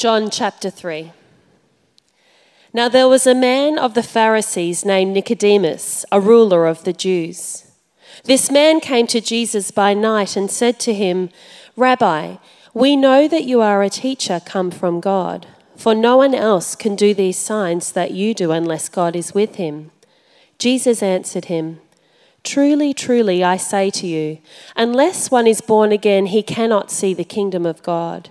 John chapter 3. Now there was a man of the Pharisees named Nicodemus, a ruler of the Jews. This man came to Jesus by night and said to him, Rabbi, we know that you are a teacher come from God, for no one else can do these signs that you do unless God is with him. Jesus answered him, Truly, truly, I say to you, unless one is born again, he cannot see the kingdom of God.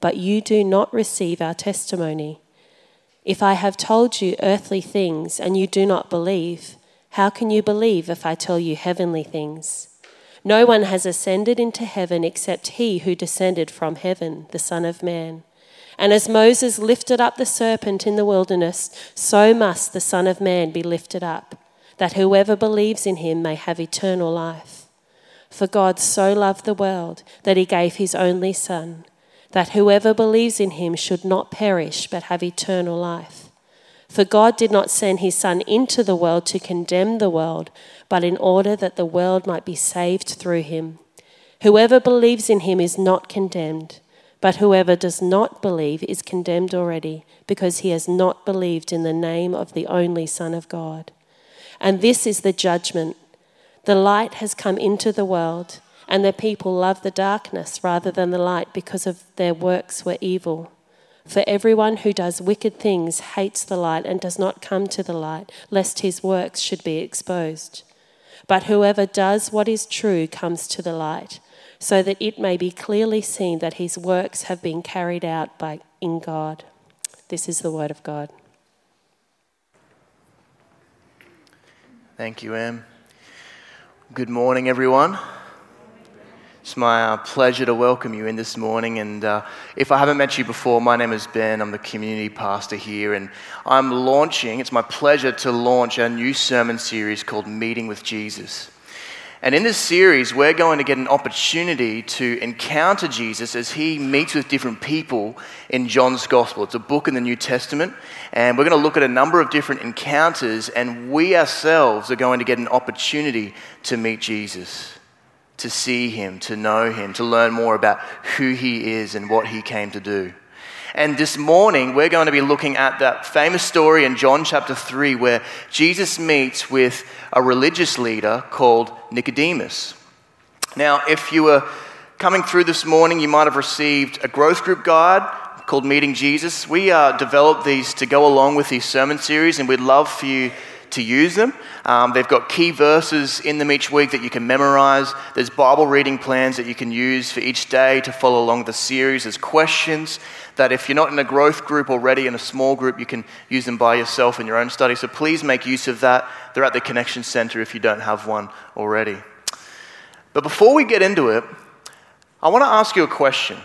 but you do not receive our testimony. If I have told you earthly things and you do not believe, how can you believe if I tell you heavenly things? No one has ascended into heaven except he who descended from heaven, the Son of Man. And as Moses lifted up the serpent in the wilderness, so must the Son of Man be lifted up, that whoever believes in him may have eternal life. For God so loved the world that he gave his only Son that whoever believes in him should not perish but have eternal life. For God did not send his Son into the world to condemn the world, but in order that the world might be saved through him. Whoever believes in him is not condemned, but whoever does not believe is condemned already, because he has not believed in the name of the only Son of God. And this is the judgment the light has come into the world and the people loved the darkness rather than the light because of their works were evil. For everyone who does wicked things hates the light and does not come to the light, lest his works should be exposed. But whoever does what is true comes to the light, so that it may be clearly seen that his works have been carried out by, in God. This is the word of God. Thank you, Em. Good morning, everyone. It's my uh, pleasure to welcome you in this morning. And uh, if I haven't met you before, my name is Ben. I'm the community pastor here. And I'm launching, it's my pleasure to launch a new sermon series called Meeting with Jesus. And in this series, we're going to get an opportunity to encounter Jesus as he meets with different people in John's Gospel. It's a book in the New Testament, and we're going to look at a number of different encounters, and we ourselves are going to get an opportunity to meet Jesus to see him, to know him, to learn more about who he is and what he came to do. And this morning, we're going to be looking at that famous story in John chapter 3 where Jesus meets with a religious leader called Nicodemus. Now, if you were coming through this morning, you might have received a growth group guide called Meeting Jesus. We uh, developed these to go along with these sermon series, and we'd love for you to use them. Um, they've got key verses in them each week that you can memorize. There's Bible reading plans that you can use for each day to follow along the series. There's questions that if you're not in a growth group already, in a small group, you can use them by yourself in your own study. So please make use of that. They're at the Connection Center if you don't have one already. But before we get into it, I want to ask you a question.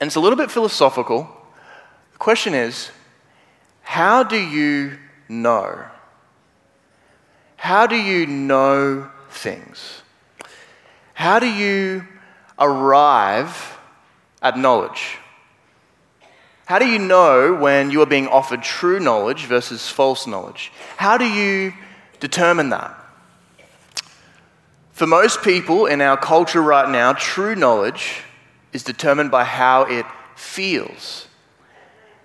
And it's a little bit philosophical. The question is how do you know? How do you know things? How do you arrive at knowledge? How do you know when you are being offered true knowledge versus false knowledge? How do you determine that? For most people in our culture right now, true knowledge is determined by how it feels.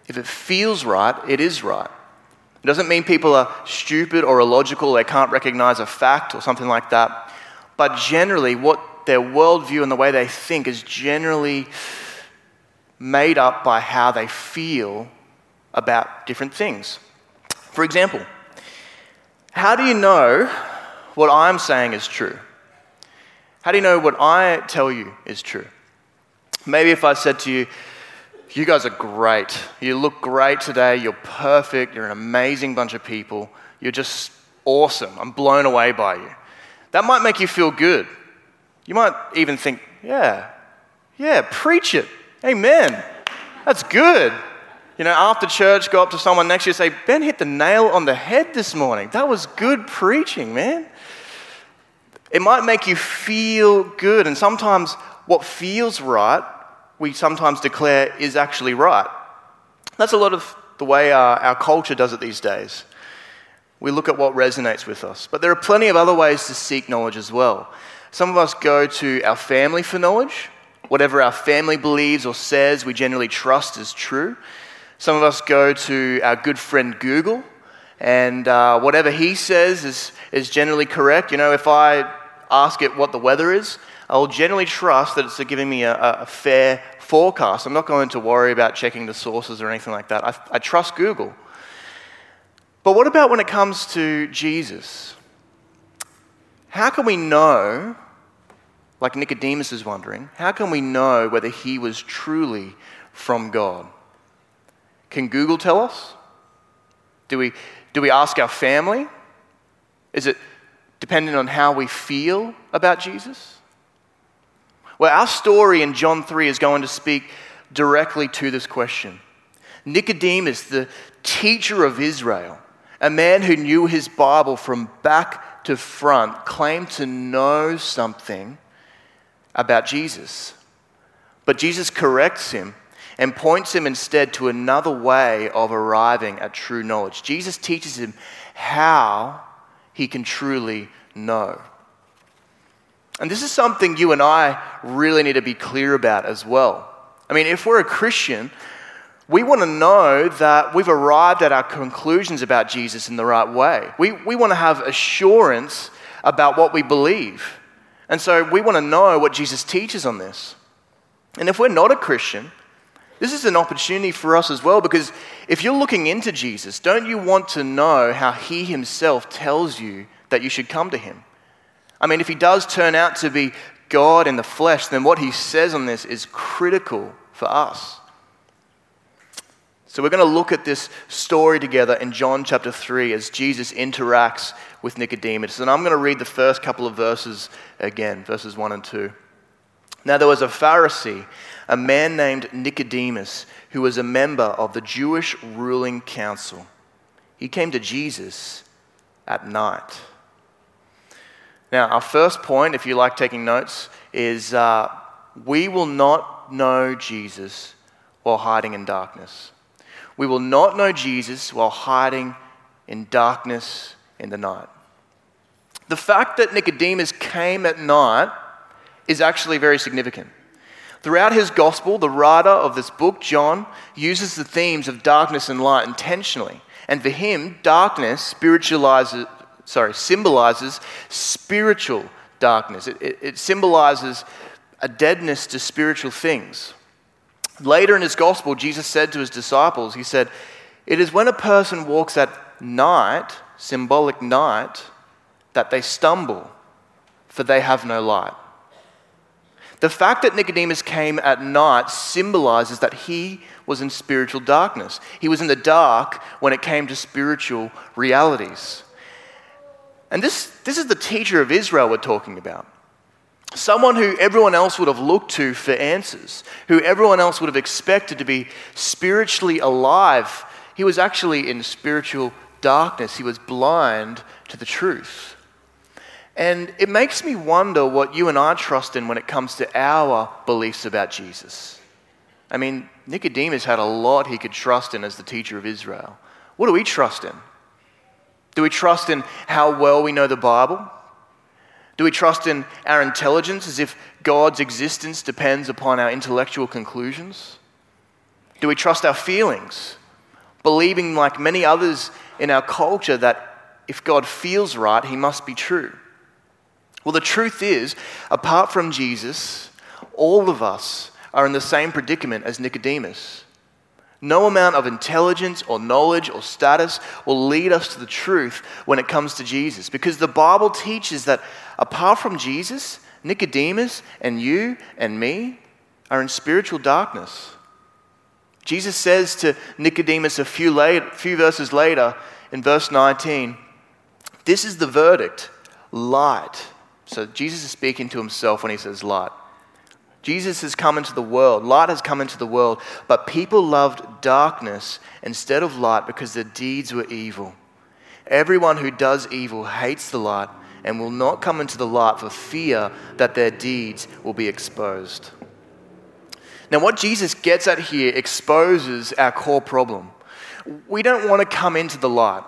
If it feels right, it is right. It doesn't mean people are stupid or illogical, they can't recognize a fact or something like that. But generally, what their worldview and the way they think is generally made up by how they feel about different things. For example, how do you know what I'm saying is true? How do you know what I tell you is true? Maybe if I said to you, You guys are great. You look great today. You're perfect. You're an amazing bunch of people. You're just awesome. I'm blown away by you. That might make you feel good. You might even think, Yeah, yeah, preach it. Amen. That's good. You know, after church, go up to someone next to you and say, Ben hit the nail on the head this morning. That was good preaching, man. It might make you feel good. And sometimes what feels right, we sometimes declare is actually right. That's a lot of the way our, our culture does it these days. We look at what resonates with us. But there are plenty of other ways to seek knowledge as well. Some of us go to our family for knowledge. Whatever our family believes or says, we generally trust is true. Some of us go to our good friend Google, and uh, whatever he says is, is generally correct. You know, if I ask it what the weather is, I'll generally trust that it's giving me a, a fair forecast. I'm not going to worry about checking the sources or anything like that. I, I trust Google. But what about when it comes to Jesus? How can we know, like Nicodemus is wondering, how can we know whether he was truly from God? Can Google tell us? Do we, do we ask our family? Is it dependent on how we feel about Jesus? Well, our story in John 3 is going to speak directly to this question. Nicodemus, the teacher of Israel, a man who knew his Bible from back to front, claimed to know something about Jesus. But Jesus corrects him and points him instead to another way of arriving at true knowledge. Jesus teaches him how he can truly know. And this is something you and I really need to be clear about as well. I mean, if we're a Christian, we want to know that we've arrived at our conclusions about Jesus in the right way. We, we want to have assurance about what we believe. And so we want to know what Jesus teaches on this. And if we're not a Christian, this is an opportunity for us as well because if you're looking into Jesus, don't you want to know how he himself tells you that you should come to him? I mean, if he does turn out to be God in the flesh, then what he says on this is critical for us. So we're going to look at this story together in John chapter 3 as Jesus interacts with Nicodemus. And I'm going to read the first couple of verses again, verses 1 and 2. Now there was a Pharisee, a man named Nicodemus, who was a member of the Jewish ruling council. He came to Jesus at night now, our first point, if you like taking notes, is uh, we will not know Jesus while hiding in darkness. We will not know Jesus while hiding in darkness in the night. The fact that Nicodemus came at night is actually very significant. Throughout his gospel, the writer of this book, John, uses the themes of darkness and light intentionally. And for him, darkness spiritualizes, sorry, symbolizes spiritual darkness. It, it, it symbolizes a deadness to spiritual things. Later in his gospel, Jesus said to his disciples, He said, It is when a person walks at night, symbolic night, that they stumble, for they have no light. The fact that Nicodemus came at night symbolizes that he was in spiritual darkness. He was in the dark when it came to spiritual realities. And this, this is the teacher of Israel we're talking about. Someone who everyone else would have looked to for answers, who everyone else would have expected to be spiritually alive. He was actually in spiritual darkness. He was blind to the truth. And it makes me wonder what you and I trust in when it comes to our beliefs about Jesus. I mean, Nicodemus had a lot he could trust in as the teacher of Israel. What do we trust in? Do we trust in how well we know the Bible? Do we trust in our intelligence as if God's existence depends upon our intellectual conclusions? Do we trust our feelings, believing, like many others in our culture, that if God feels right, he must be true? Well, the truth is, apart from Jesus, all of us are in the same predicament as Nicodemus. No amount of intelligence or knowledge or status will lead us to the truth when it comes to Jesus. Because the Bible teaches that apart from Jesus, Nicodemus and you and me are in spiritual darkness. Jesus says to Nicodemus a few, few verses later in verse 19, This is the verdict light. So Jesus is speaking to himself when he says light. Jesus has come into the world, light has come into the world, but people loved darkness instead of light because their deeds were evil. Everyone who does evil hates the light and will not come into the light for fear that their deeds will be exposed. Now, what Jesus gets at here exposes our core problem. We don't want to come into the light.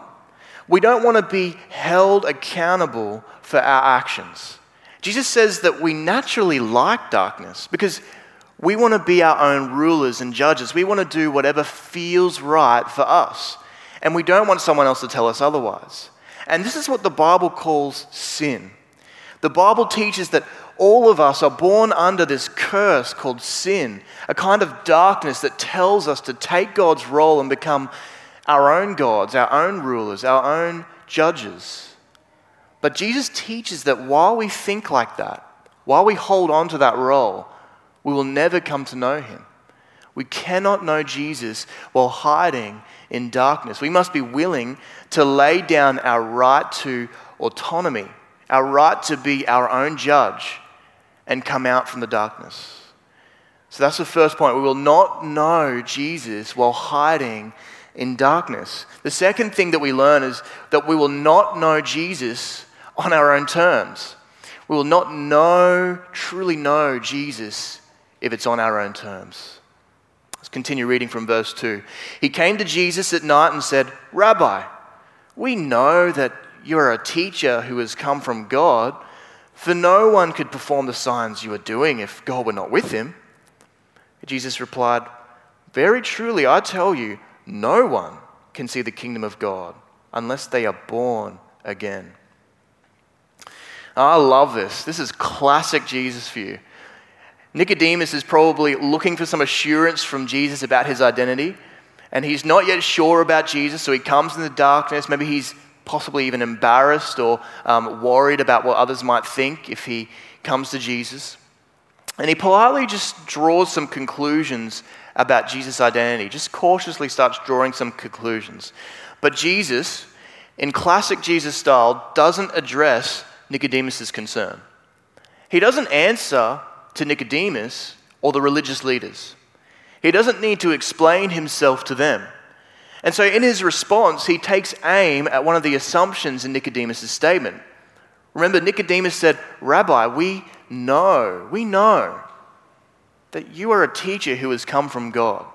We don't want to be held accountable for our actions. Jesus says that we naturally like darkness because we want to be our own rulers and judges. We want to do whatever feels right for us. And we don't want someone else to tell us otherwise. And this is what the Bible calls sin. The Bible teaches that all of us are born under this curse called sin, a kind of darkness that tells us to take God's role and become our own gods, our own rulers, our own judges. But Jesus teaches that while we think like that, while we hold on to that role, we will never come to know him. We cannot know Jesus while hiding in darkness. We must be willing to lay down our right to autonomy, our right to be our own judge, and come out from the darkness. So that's the first point. We will not know Jesus while hiding in darkness. The second thing that we learn is that we will not know Jesus on our own terms. We will not know, truly know Jesus if it's on our own terms. Let's continue reading from verse 2. He came to Jesus at night and said, Rabbi, we know that you are a teacher who has come from God, for no one could perform the signs you are doing if God were not with him. Jesus replied, Very truly, I tell you, no one can see the kingdom of God unless they are born again. I love this. This is classic Jesus for you. Nicodemus is probably looking for some assurance from Jesus about his identity, and he's not yet sure about Jesus, so he comes in the darkness. Maybe he's possibly even embarrassed or um, worried about what others might think if he comes to Jesus. And he politely just draws some conclusions about Jesus' identity, just cautiously starts drawing some conclusions. But Jesus, in classic Jesus style, doesn't address Nicodemus' concern. He doesn't answer to Nicodemus or the religious leaders. He doesn't need to explain himself to them. And so, in his response, he takes aim at one of the assumptions in Nicodemus' statement. Remember, Nicodemus said, Rabbi, we know, we know that you are a teacher who has come from God.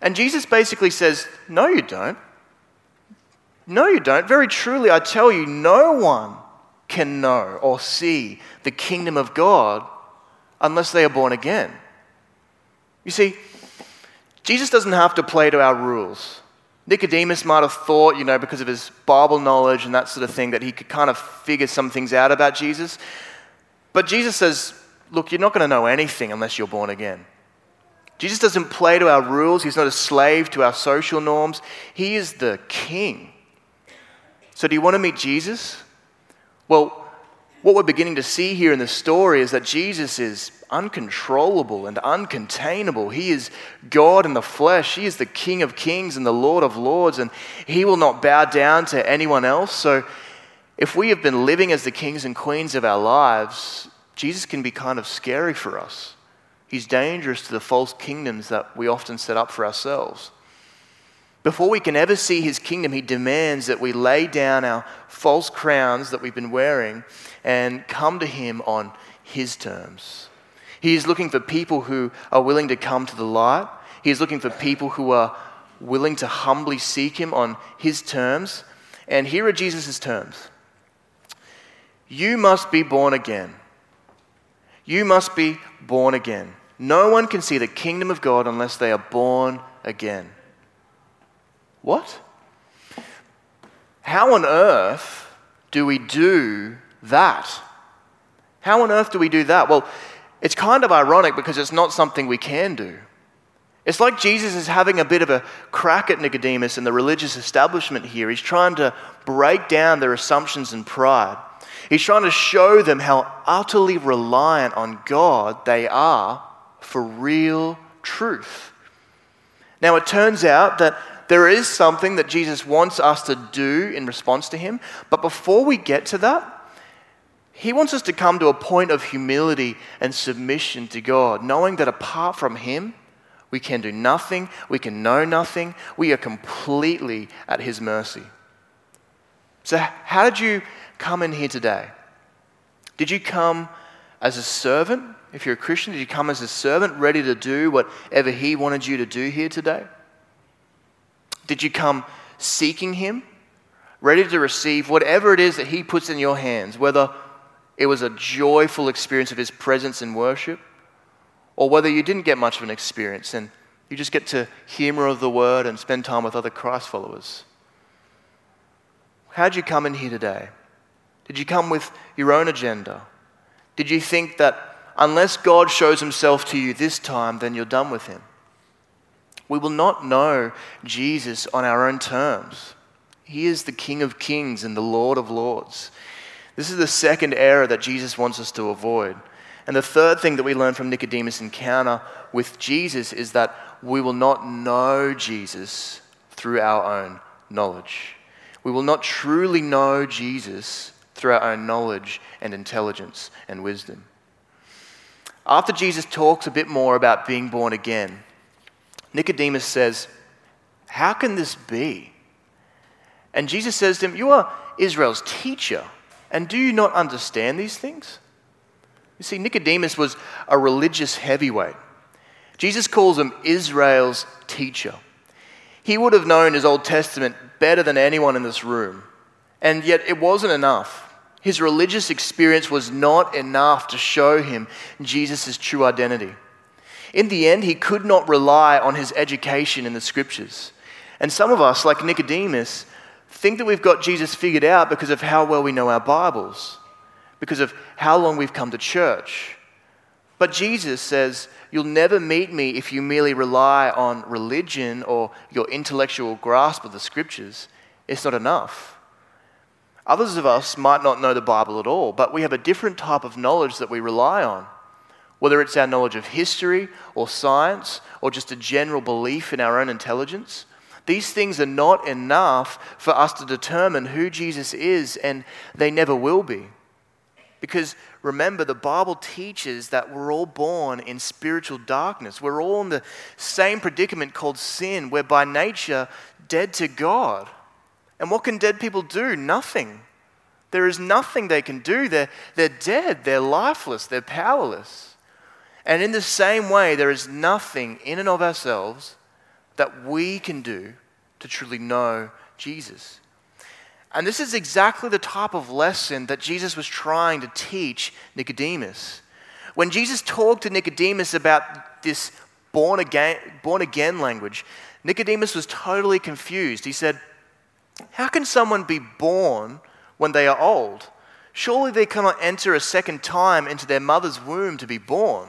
And Jesus basically says, No, you don't. No, you don't. Very truly, I tell you, no one can know or see the kingdom of God unless they are born again. You see, Jesus doesn't have to play to our rules. Nicodemus might have thought, you know, because of his Bible knowledge and that sort of thing, that he could kind of figure some things out about Jesus. But Jesus says, look, you're not going to know anything unless you're born again. Jesus doesn't play to our rules, he's not a slave to our social norms. He is the king. So, do you want to meet Jesus? Well, what we're beginning to see here in the story is that Jesus is uncontrollable and uncontainable. He is God in the flesh. He is the King of kings and the Lord of lords, and He will not bow down to anyone else. So, if we have been living as the kings and queens of our lives, Jesus can be kind of scary for us. He's dangerous to the false kingdoms that we often set up for ourselves. Before we can ever see his kingdom, he demands that we lay down our false crowns that we've been wearing and come to him on his terms. He is looking for people who are willing to come to the light. He is looking for people who are willing to humbly seek him on his terms. And here are Jesus' terms You must be born again. You must be born again. No one can see the kingdom of God unless they are born again. What? How on earth do we do that? How on earth do we do that? Well, it's kind of ironic because it's not something we can do. It's like Jesus is having a bit of a crack at Nicodemus and the religious establishment here. He's trying to break down their assumptions and pride. He's trying to show them how utterly reliant on God they are for real truth. Now, it turns out that there is something that Jesus wants us to do in response to Him, but before we get to that, He wants us to come to a point of humility and submission to God, knowing that apart from Him, we can do nothing, we can know nothing, we are completely at His mercy. So, how did you come in here today? Did you come as a servant? If you're a Christian, did you come as a servant ready to do whatever He wanted you to do here today? Did you come seeking Him, ready to receive whatever it is that He puts in your hands, whether it was a joyful experience of His presence in worship, or whether you didn't get much of an experience and you just get to hear more of the Word and spend time with other Christ followers? How'd you come in here today? Did you come with your own agenda? Did you think that unless God shows himself to you this time, then you're done with him? We will not know Jesus on our own terms. He is the King of kings and the Lord of lords. This is the second error that Jesus wants us to avoid. And the third thing that we learn from Nicodemus' encounter with Jesus is that we will not know Jesus through our own knowledge. We will not truly know Jesus through our own knowledge and intelligence and wisdom. After Jesus talks a bit more about being born again, Nicodemus says, How can this be? And Jesus says to him, You are Israel's teacher, and do you not understand these things? You see, Nicodemus was a religious heavyweight. Jesus calls him Israel's teacher. He would have known his Old Testament better than anyone in this room. And yet it wasn't enough. His religious experience was not enough to show him Jesus' true identity. In the end, he could not rely on his education in the scriptures. And some of us, like Nicodemus, think that we've got Jesus figured out because of how well we know our Bibles, because of how long we've come to church. But Jesus says, You'll never meet me if you merely rely on religion or your intellectual grasp of the scriptures. It's not enough. Others of us might not know the Bible at all, but we have a different type of knowledge that we rely on. Whether it's our knowledge of history or science or just a general belief in our own intelligence, these things are not enough for us to determine who Jesus is, and they never will be. Because remember, the Bible teaches that we're all born in spiritual darkness. We're all in the same predicament called sin. We're by nature dead to God. And what can dead people do? Nothing. There is nothing they can do. They're, they're dead, they're lifeless, they're powerless. And in the same way, there is nothing in and of ourselves that we can do to truly know Jesus. And this is exactly the type of lesson that Jesus was trying to teach Nicodemus. When Jesus talked to Nicodemus about this born again, born again language, Nicodemus was totally confused. He said, how can someone be born when they are old? Surely they cannot enter a second time into their mother's womb to be born.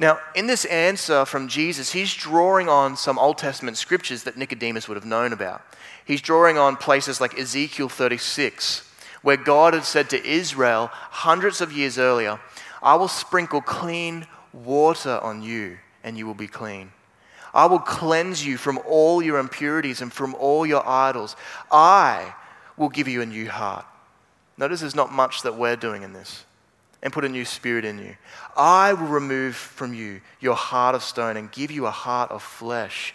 Now, in this answer from Jesus, he's drawing on some Old Testament scriptures that Nicodemus would have known about. He's drawing on places like Ezekiel 36, where God had said to Israel hundreds of years earlier, I will sprinkle clean water on you, and you will be clean. I will cleanse you from all your impurities and from all your idols. I will give you a new heart. Notice there's not much that we're doing in this. And put a new spirit in you. I will remove from you your heart of stone and give you a heart of flesh.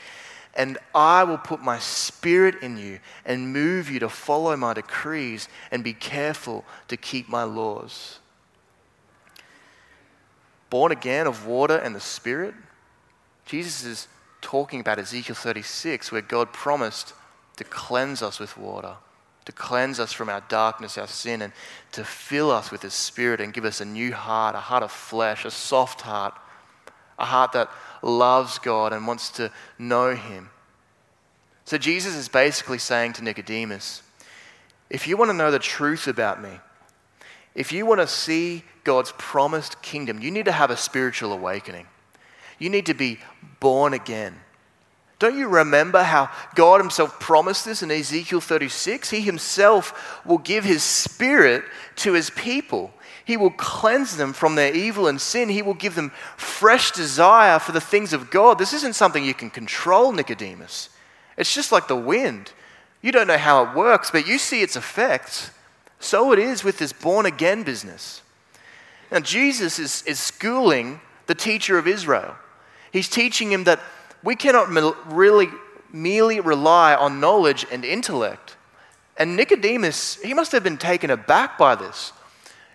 And I will put my spirit in you and move you to follow my decrees and be careful to keep my laws. Born again of water and the spirit, Jesus is talking about Ezekiel 36, where God promised to cleanse us with water, to cleanse us from our darkness, our sin, and to fill us with His Spirit and give us a new heart, a heart of flesh, a soft heart, a heart that loves God and wants to know Him. So Jesus is basically saying to Nicodemus, if you want to know the truth about me, if you want to see God's promised kingdom, you need to have a spiritual awakening. You need to be born again. Don't you remember how God Himself promised this in Ezekiel 36? He Himself will give His Spirit to His people. He will cleanse them from their evil and sin. He will give them fresh desire for the things of God. This isn't something you can control, Nicodemus. It's just like the wind. You don't know how it works, but you see its effects. So it is with this born again business. Now, Jesus is, is schooling the teacher of Israel. He's teaching him that we cannot really merely rely on knowledge and intellect. And Nicodemus, he must have been taken aback by this.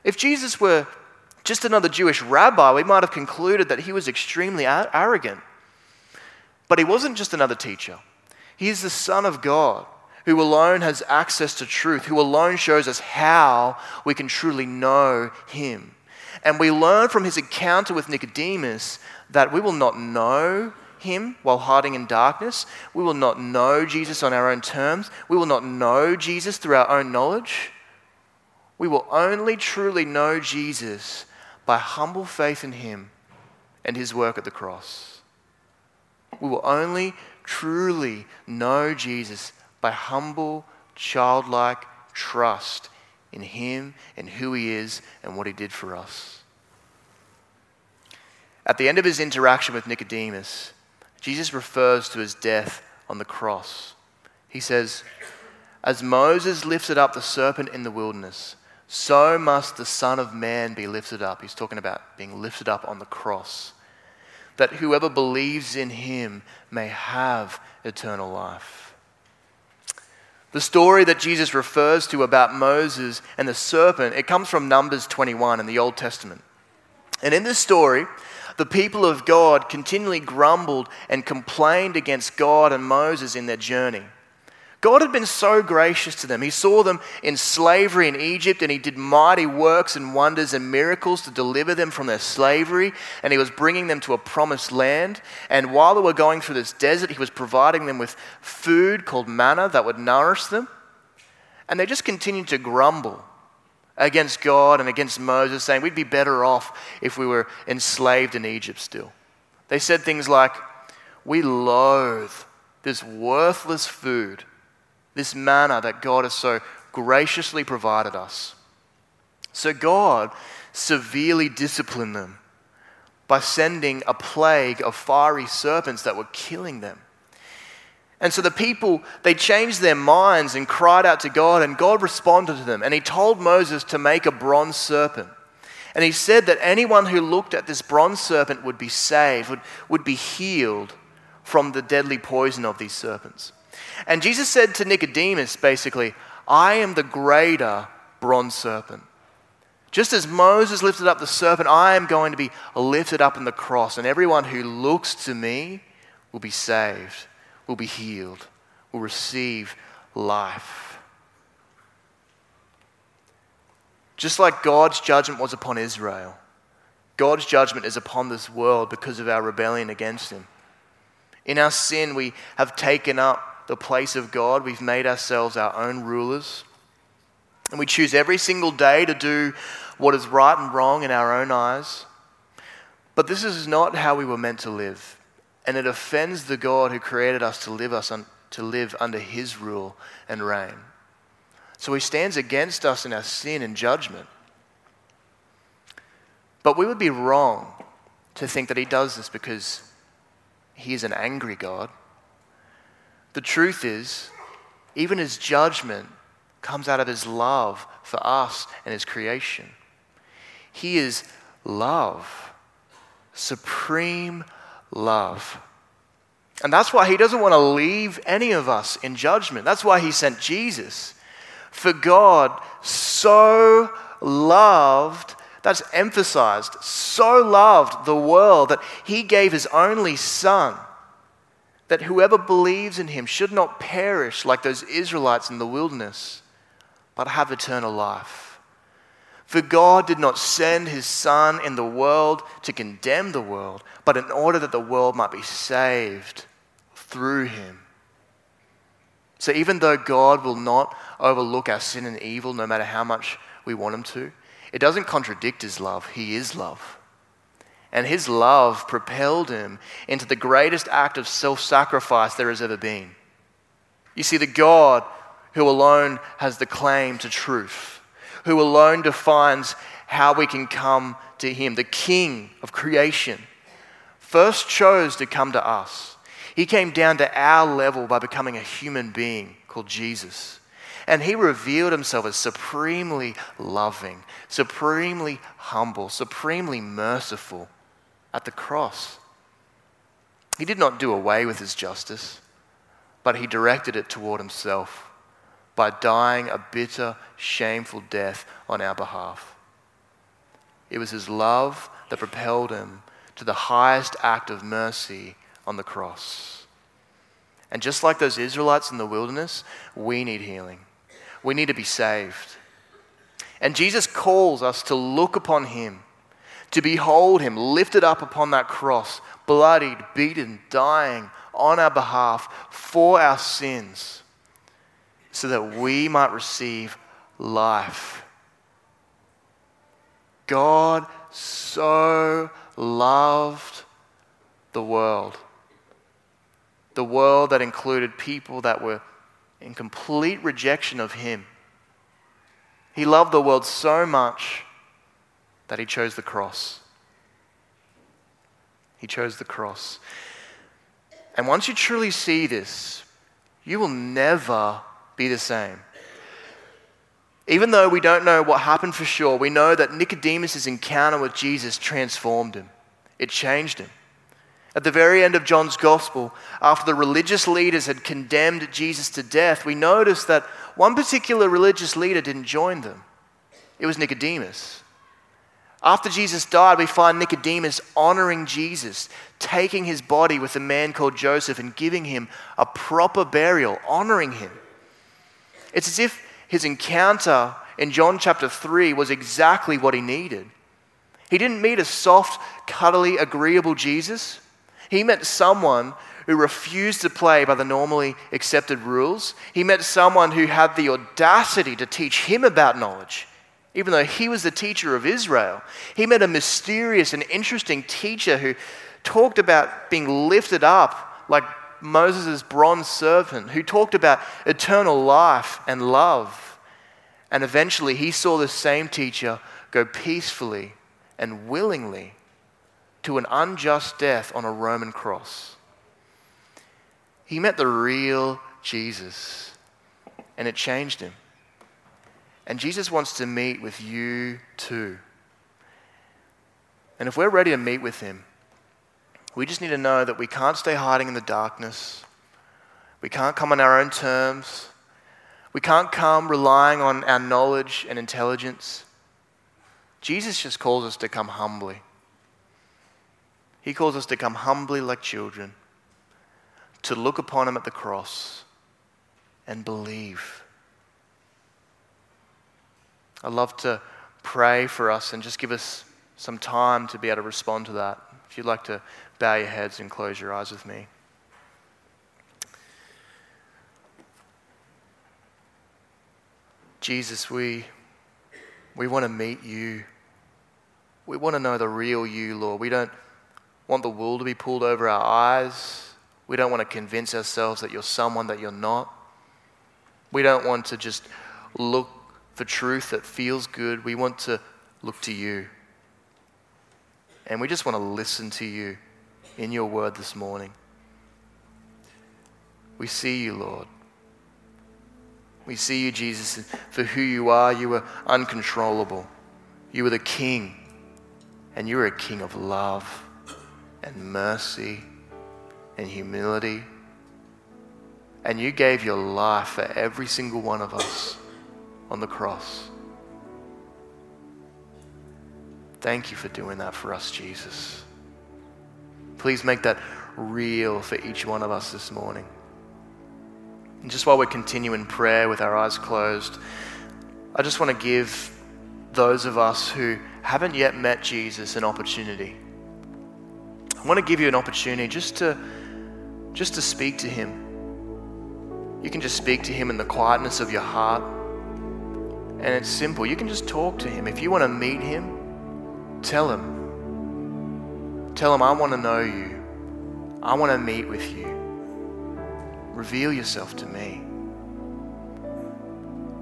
If Jesus were just another Jewish rabbi, we might have concluded that he was extremely arrogant. But he wasn't just another teacher, he is the Son of God who alone has access to truth, who alone shows us how we can truly know him. And we learn from his encounter with Nicodemus that we will not know him while hiding in darkness. We will not know Jesus on our own terms. We will not know Jesus through our own knowledge. We will only truly know Jesus by humble faith in him and his work at the cross. We will only truly know Jesus by humble, childlike trust in Him and who He is and what He did for us. At the end of his interaction with Nicodemus, Jesus refers to his death on the cross. He says, As Moses lifted up the serpent in the wilderness, so must the Son of Man be lifted up. He's talking about being lifted up on the cross, that whoever believes in him may have eternal life. The story that Jesus refers to about Moses and the serpent, it comes from Numbers 21 in the Old Testament. And in this story, the people of God continually grumbled and complained against God and Moses in their journey. God had been so gracious to them. He saw them in slavery in Egypt and he did mighty works and wonders and miracles to deliver them from their slavery. And he was bringing them to a promised land. And while they were going through this desert, he was providing them with food called manna that would nourish them. And they just continued to grumble against God and against Moses, saying we'd be better off if we were enslaved in Egypt still. They said things like, We loathe this worthless food this manna that God has so graciously provided us. So God severely disciplined them by sending a plague of fiery serpents that were killing them. And so the people, they changed their minds and cried out to God, and God responded to them. And he told Moses to make a bronze serpent. And he said that anyone who looked at this bronze serpent would be saved, would, would be healed from the deadly poison of these serpents. And Jesus said to Nicodemus, basically, I am the greater bronze serpent. Just as Moses lifted up the serpent, I am going to be lifted up in the cross, and everyone who looks to me will be saved, will be healed, will receive life. Just like God's judgment was upon Israel, God's judgment is upon this world because of our rebellion against Him. In our sin, we have taken up the place of God. We've made ourselves our own rulers. And we choose every single day to do what is right and wrong in our own eyes. But this is not how we were meant to live. And it offends the God who created us to live, us un- to live under his rule and reign. So he stands against us in our sin and judgment. But we would be wrong to think that he does this because he is an angry God. The truth is, even his judgment comes out of his love for us and his creation. He is love, supreme love. And that's why he doesn't want to leave any of us in judgment. That's why he sent Jesus. For God so loved, that's emphasized, so loved the world that he gave his only son that whoever believes in him should not perish like those Israelites in the wilderness, but have eternal life. For God did not send his Son in the world to condemn the world, but in order that the world might be saved through him. So even though God will not overlook our sin and evil, no matter how much we want him to, it doesn't contradict his love. He is love. And his love propelled him into the greatest act of self sacrifice there has ever been. You see, the God who alone has the claim to truth, who alone defines how we can come to him, the King of creation, first chose to come to us. He came down to our level by becoming a human being called Jesus. And he revealed himself as supremely loving, supremely humble, supremely merciful at the cross. He did not do away with his justice, but he directed it toward himself by dying a bitter, shameful death on our behalf. It was his love that propelled him to the highest act of mercy on the cross. And just like those Israelites in the wilderness, we need healing. We need to be saved. And Jesus calls us to look upon him to behold him lifted up upon that cross, bloodied, beaten, dying on our behalf for our sins, so that we might receive life. God so loved the world. The world that included people that were in complete rejection of Him. He loved the world so much that he chose the cross. He chose the cross. And once you truly see this, you will never be the same. Even though we don't know what happened for sure, we know that Nicodemus' encounter with Jesus transformed him. It changed him. At the very end of John's gospel, after the religious leaders had condemned Jesus to death, we notice that one particular religious leader didn't join them. It was Nicodemus. After Jesus died, we find Nicodemus honoring Jesus, taking his body with a man called Joseph and giving him a proper burial, honoring him. It's as if his encounter in John chapter 3 was exactly what he needed. He didn't meet a soft, cuddly, agreeable Jesus. He met someone who refused to play by the normally accepted rules. He met someone who had the audacity to teach him about knowledge even though he was the teacher of Israel. He met a mysterious and interesting teacher who talked about being lifted up like Moses' bronze serpent, who talked about eternal life and love. And eventually he saw the same teacher go peacefully and willingly to an unjust death on a Roman cross. He met the real Jesus, and it changed him. And Jesus wants to meet with you too. And if we're ready to meet with him, we just need to know that we can't stay hiding in the darkness. We can't come on our own terms. We can't come relying on our knowledge and intelligence. Jesus just calls us to come humbly. He calls us to come humbly like children, to look upon him at the cross and believe. I'd love to pray for us and just give us some time to be able to respond to that. If you'd like to bow your heads and close your eyes with me. Jesus, we, we want to meet you. We want to know the real you, Lord. We don't want the wool to be pulled over our eyes. We don't want to convince ourselves that you're someone that you're not. We don't want to just look for truth that feels good, we want to look to you. And we just want to listen to you in your word this morning. We see you, Lord. We see you, Jesus, for who you are. You are uncontrollable. You are the King, and you are a King of love and mercy and humility. And you gave your life for every single one of us on the cross. Thank you for doing that for us, Jesus. Please make that real for each one of us this morning. And just while we continue in prayer with our eyes closed, I just want to give those of us who haven't yet met Jesus an opportunity. I want to give you an opportunity just to just to speak to him. You can just speak to him in the quietness of your heart. And it's simple. You can just talk to him. If you want to meet him, tell him. Tell him I want to know you. I want to meet with you. Reveal yourself to me.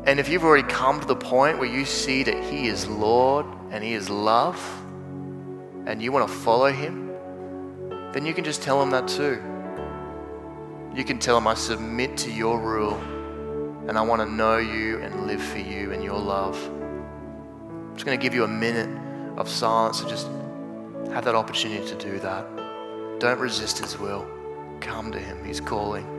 And if you've already come to the point where you see that He is Lord and He is love, and you want to follow Him, then you can just tell Him that too. You can tell Him, I submit to your rule, and I want to know you and live for you and your love. I'm just going to give you a minute of silence to just have that opportunity to do that. Don't resist His will. Come to Him, He's calling.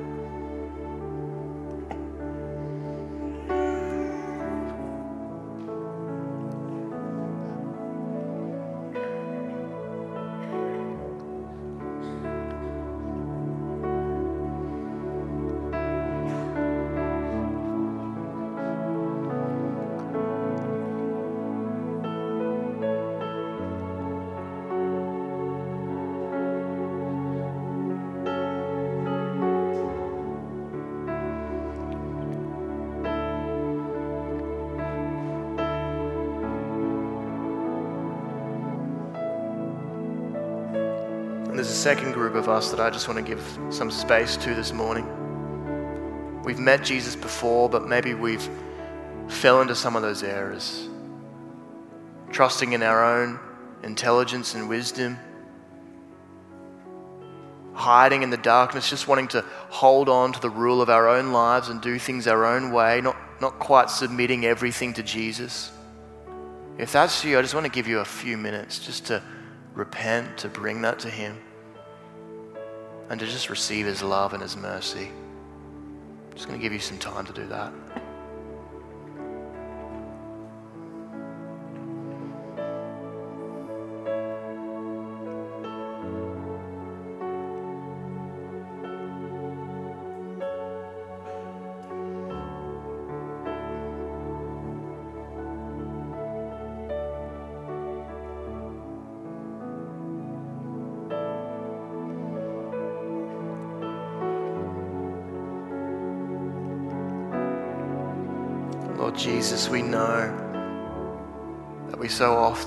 Second group of us that I just want to give some space to this morning. We've met Jesus before, but maybe we've fell into some of those errors. Trusting in our own intelligence and wisdom, hiding in the darkness, just wanting to hold on to the rule of our own lives and do things our own way, not, not quite submitting everything to Jesus. If that's you, I just want to give you a few minutes just to repent, to bring that to Him and to just receive His love and His mercy. I'm just going to give you some time to do that.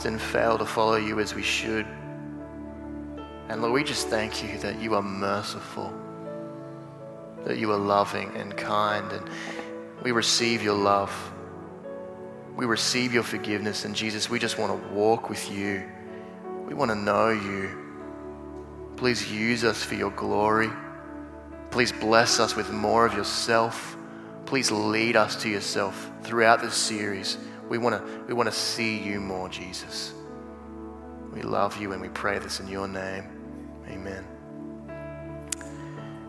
Often fail to follow you as we should. And Lord, we just thank you that you are merciful, that you are loving and kind, and we receive your love. We receive your forgiveness, and Jesus, we just want to walk with you. We want to know you. Please use us for your glory. Please bless us with more of yourself. Please lead us to yourself throughout this series. We want to we want to see you more, Jesus. We love you and we pray this in your name. Amen.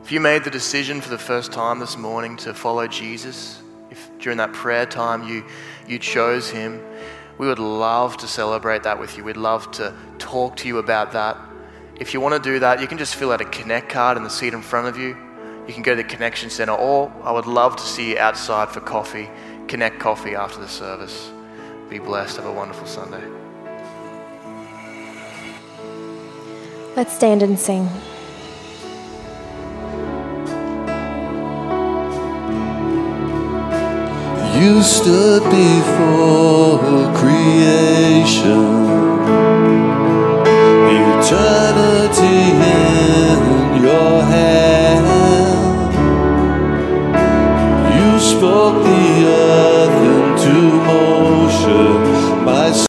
If you made the decision for the first time this morning to follow Jesus, if during that prayer time you you chose him, we would love to celebrate that with you. We'd love to talk to you about that. If you want to do that, you can just fill out a connect card in the seat in front of you you can go to the Connection Center, or I would love to see you outside for coffee, Connect Coffee after the service. Be blessed. Have a wonderful Sunday. Let's stand and sing. You stood before creation, eternity in your hand. You spoke